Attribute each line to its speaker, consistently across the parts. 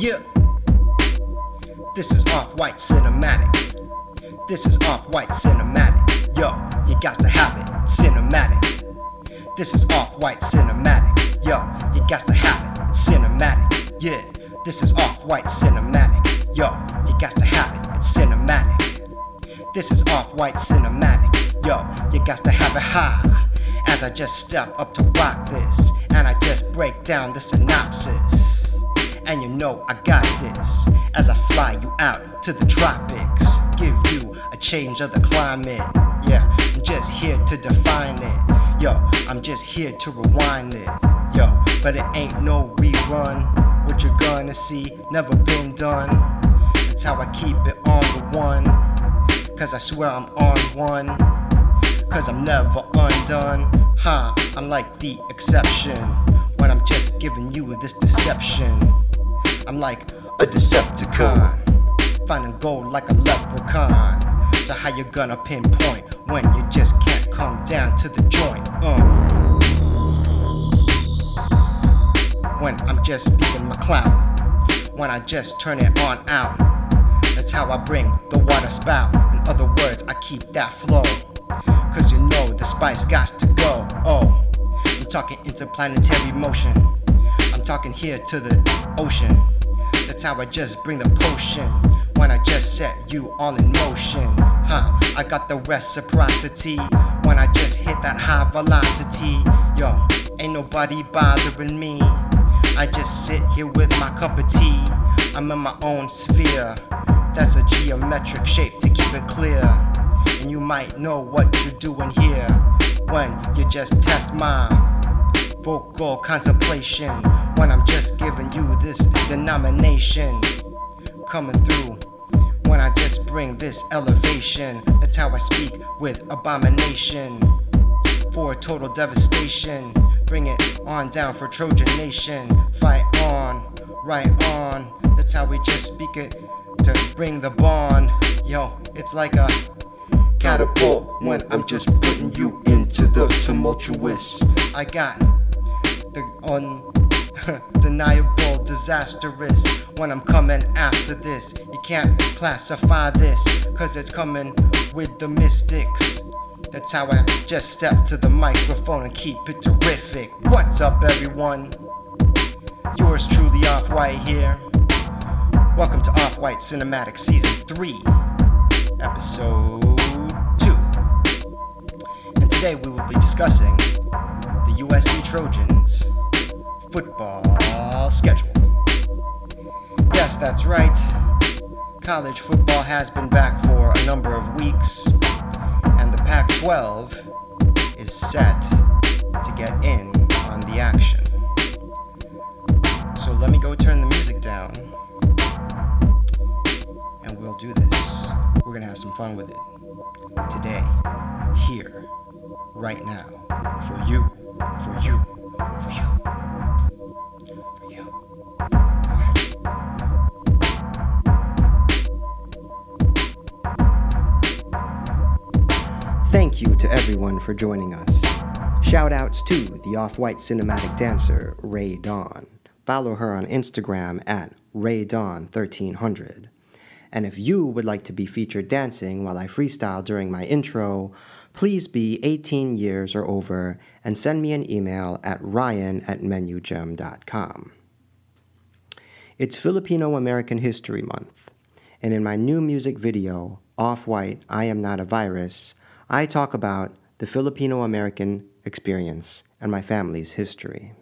Speaker 1: Yeah. This is off white cinematic. This is off white cinematic. Yo, you got to have it. Cinematic. This is off white cinematic. Yo, you got to have it. Cinematic. Yeah. This is off white cinematic. Yo, you got to have it. It's cinematic. This is off white cinematic. Yo, you got to have it high. As I just step up to rock this, and I just break down the synopsis. And you know I got this as I fly you out to the tropics. Give you a change of the climate. Yeah, I'm just here to define it. Yo, I'm just here to rewind it. Yo, but it ain't no rerun. What you're gonna see, never been done. That's how I keep it on the one. Cause I swear I'm on one. Cause I'm never undone. Huh, I'm like the exception. When I'm just giving you this deception. I'm like a Decepticon. Finding gold like a leprechaun. So how you gonna pinpoint when you just can't come down to the joint? Uh. When I'm just speaking my clout. When I just turn it on out. That's how I bring the water spout. In other words, I keep that flow. Cause you know the spice got to go. Oh, I'm talking interplanetary motion. Talking here to the ocean. That's how I just bring the potion. When I just set you all in motion. Huh, I got the reciprocity. When I just hit that high velocity. Yo, ain't nobody bothering me. I just sit here with my cup of tea. I'm in my own sphere. That's a geometric shape to keep it clear. And you might know what you're doing here when you just test my vocal contemplation. When I'm just giving you this denomination coming through. When I just bring this elevation, that's how I speak with abomination for total devastation. Bring it on down for Trojan Nation. Fight on, right on. That's how we just speak it to bring the bond. Yo, it's like a catapult when I'm just putting you into the tumultuous. I got the undeniable disastrous when I'm coming after this. You can't classify this, cause it's coming with the mystics. That's how I just step to the microphone and keep it terrific. What's up, everyone? Yours truly, Off White here. Welcome to Off White Cinematic Season 3, Episode 2. And today we will be discussing USC Trojans football schedule. Yes, that's right. College football has been back for a number of weeks, and the Pac 12 is set to get in on the action. So let me go turn the music down, and we'll do this. We're gonna have some fun with it today, here, right now, for you, for you, for you, for you. Thank you to everyone for joining us. Shout outs to the off white cinematic dancer, Ray Dawn. Follow her on Instagram at RayDawn1300. And if you would like to be featured dancing while I freestyle during my intro, please be 18 years or over and send me an email at ryan at menugem.com. It's Filipino American History Month, and in my new music video, Off White, I Am Not a Virus, I talk about the Filipino American experience and my family's history.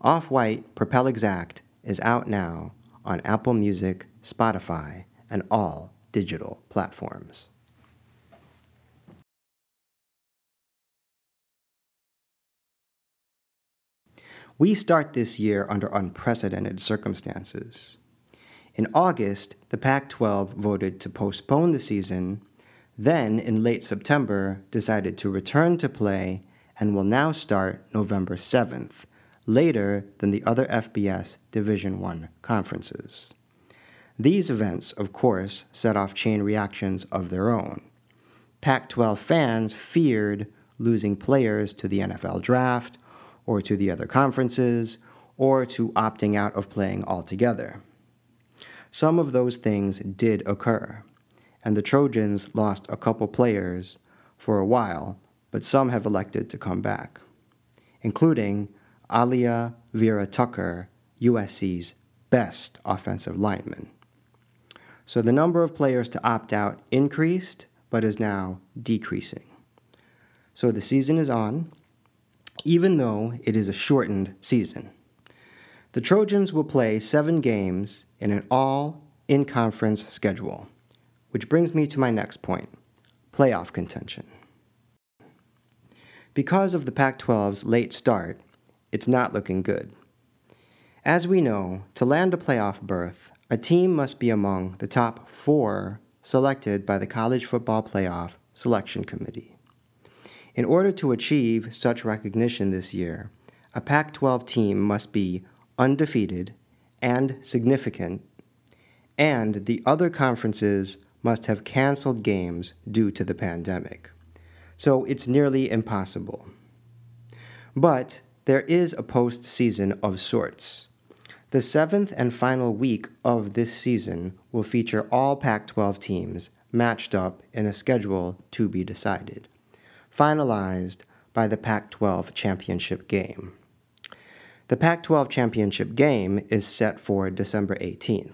Speaker 1: Off White Propel Exact is out now on Apple Music, Spotify, and all digital platforms. We start this year under unprecedented circumstances. In August, the Pac 12 voted to postpone the season, then, in late September, decided to return to play and will now start November 7th, later than the other FBS Division I conferences. These events, of course, set off chain reactions of their own. Pac 12 fans feared losing players to the NFL draft or to the other conferences,
Speaker 2: or to opting out of playing altogether. Some of those things did occur, and the Trojans lost a couple players for a while, but some have elected to come back, including Alia Vera Tucker, USC's best offensive lineman. So the number of players to opt out increased, but is now decreasing. So the season is on, even though it is a shortened season. The Trojans will play seven games in an all in conference schedule, which brings me to my next point playoff contention. Because of the Pac 12's late start, it's not looking good. As we know, to land a playoff berth, a team must be among the top four selected by the College Football Playoff Selection Committee. In order to achieve such recognition this year, a Pac 12 team must be undefeated and significant, and the other conferences must have canceled games due to the pandemic. So it's nearly impossible. But there is a postseason of sorts. The seventh and final week of this season will feature all Pac 12 teams matched up in a schedule to be decided finalized by the Pac 12 championship game. The Pac 12 championship game is set for December 18th.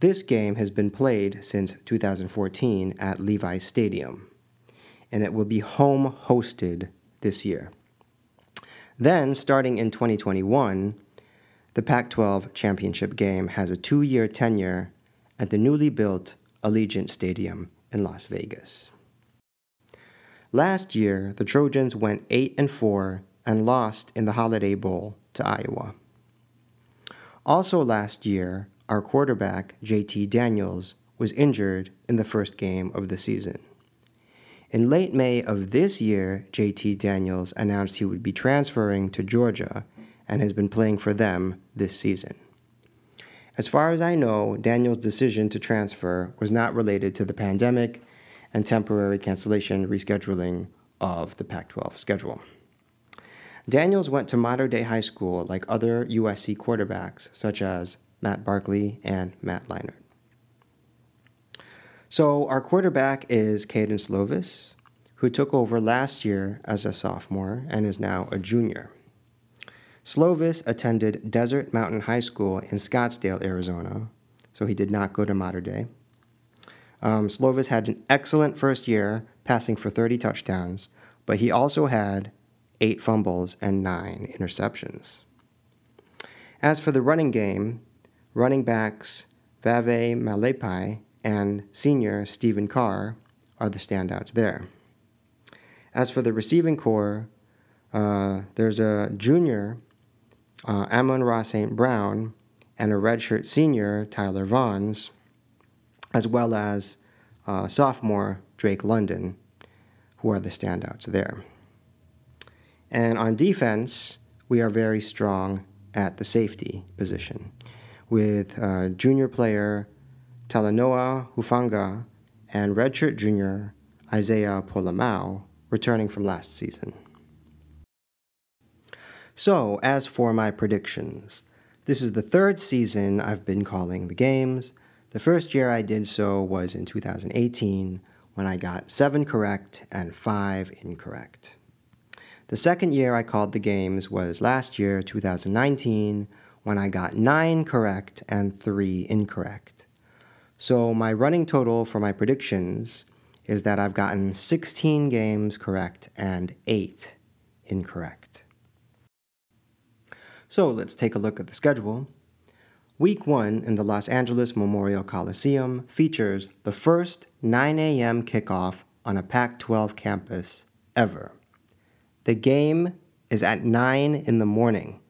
Speaker 2: This game has been played since 2014 at Levi's Stadium, and it will be home hosted this year. Then, starting in 2021, the Pac 12 championship game has a two year tenure at the newly built Allegiant Stadium in Las Vegas. Last year, the Trojans went 8 and 4 and lost in the Holiday Bowl to Iowa. Also last year, our quarterback, JT Daniels, was injured in the first game of the season. In late May of this year, JT Daniels announced he would be transferring to Georgia and has been playing for them this season. As far as I know, Daniels' decision to transfer was not related to the pandemic and temporary cancellation rescheduling of the Pac 12 schedule. Daniels went to Mater Dei High School like other USC quarterbacks, such as Matt Barkley and Matt Leinart. So, our quarterback is Kedon Slovis, who took over last year as a sophomore and is now a junior. Slovis attended Desert Mountain High School in Scottsdale, Arizona, so he did not go to Mater Dei. Um, Slovis had an excellent first year, passing for 30 touchdowns, but he also had eight fumbles and nine interceptions. As for the running game, running backs Vavae Malepeai and senior Stephen Carr are the standouts there. As for the receiving corps, uh, there's a junior, uh, Amon-Ra St. Brown, and a redshirt senior, Tyler Vaughns, as well as uh, sophomore Drake London, who are the standouts there. And on defense, we are very strong at the safety position, with uh, junior player Talanoa Hufanga and redshirt junior Isaiah Pola-Mao returning from last season. So, as for my predictions, this is the third season I've been calling the games, the first year I did so was in 2018 when I got seven correct and five incorrect. The second year I called the games was last year, 2019, when I got nine correct and three incorrect. So my running total for my predictions is that I've gotten 16 games correct and eight incorrect. So let's take a look at the schedule. Week 1 in the Los Angeles Memorial Coliseum features the first 9 a.m. kickoff on a Pac 12 campus ever. The game is at 9 in the morning.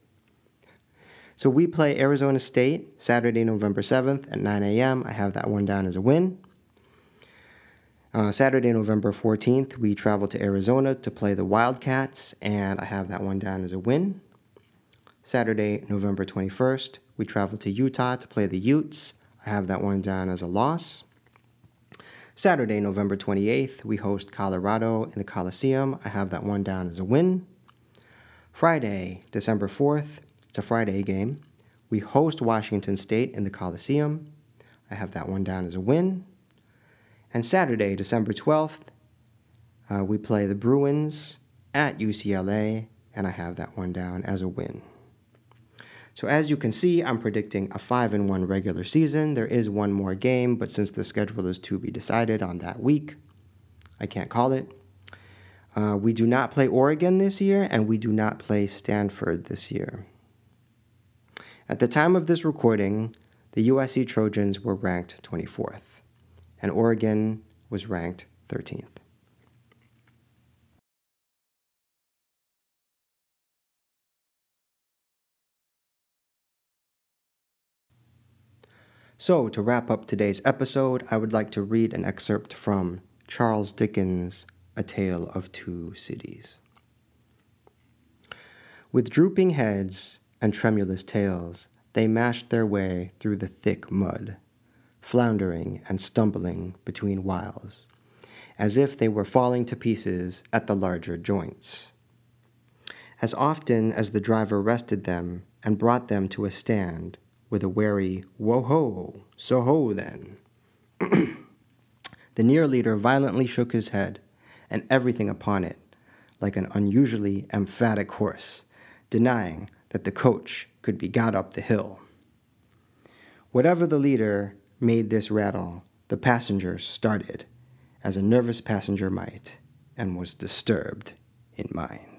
Speaker 2: So we play Arizona State Saturday, November 7th at 9 a.m. I have that one down as a win. Uh, Saturday, November 14th, we travel to Arizona to play the Wildcats, and I have that one down as a win. Saturday, November 21st, we travel to Utah to play the Utes. I have that one down as a loss. Saturday, November 28th, we host Colorado in the Coliseum. I have that one down as a win. Friday, December 4th, it's a Friday game. We host Washington State in the Coliseum. I have that one down as a win. And Saturday, December 12th, uh, we play the Bruins at UCLA, and I have that one down as a win. So as you can see, I'm predicting a 5 and 1 regular season. There is one more game, but since the schedule is to be decided on that week, I can't call it. Uh, we do not play Oregon this year, and we do not play Stanford this year. At the time of this recording, the USC Trojans were ranked 24th, and Oregon was ranked 13th. So, to wrap up today's episode, I would like to read an excerpt from Charles Dickens' A Tale of Two Cities. With drooping heads and tremulous tails, they mashed their way through the thick mud, floundering and stumbling between whiles, as if they were falling to pieces at the larger joints. As often as the driver rested them and brought them to a stand, with a wary whoa ho, so ho then. the near leader violently shook his head and everything upon it, like an unusually emphatic horse, denying that the coach could be got up the hill. Whatever the leader made this rattle, the passengers started, as a nervous passenger might, and was disturbed in mind.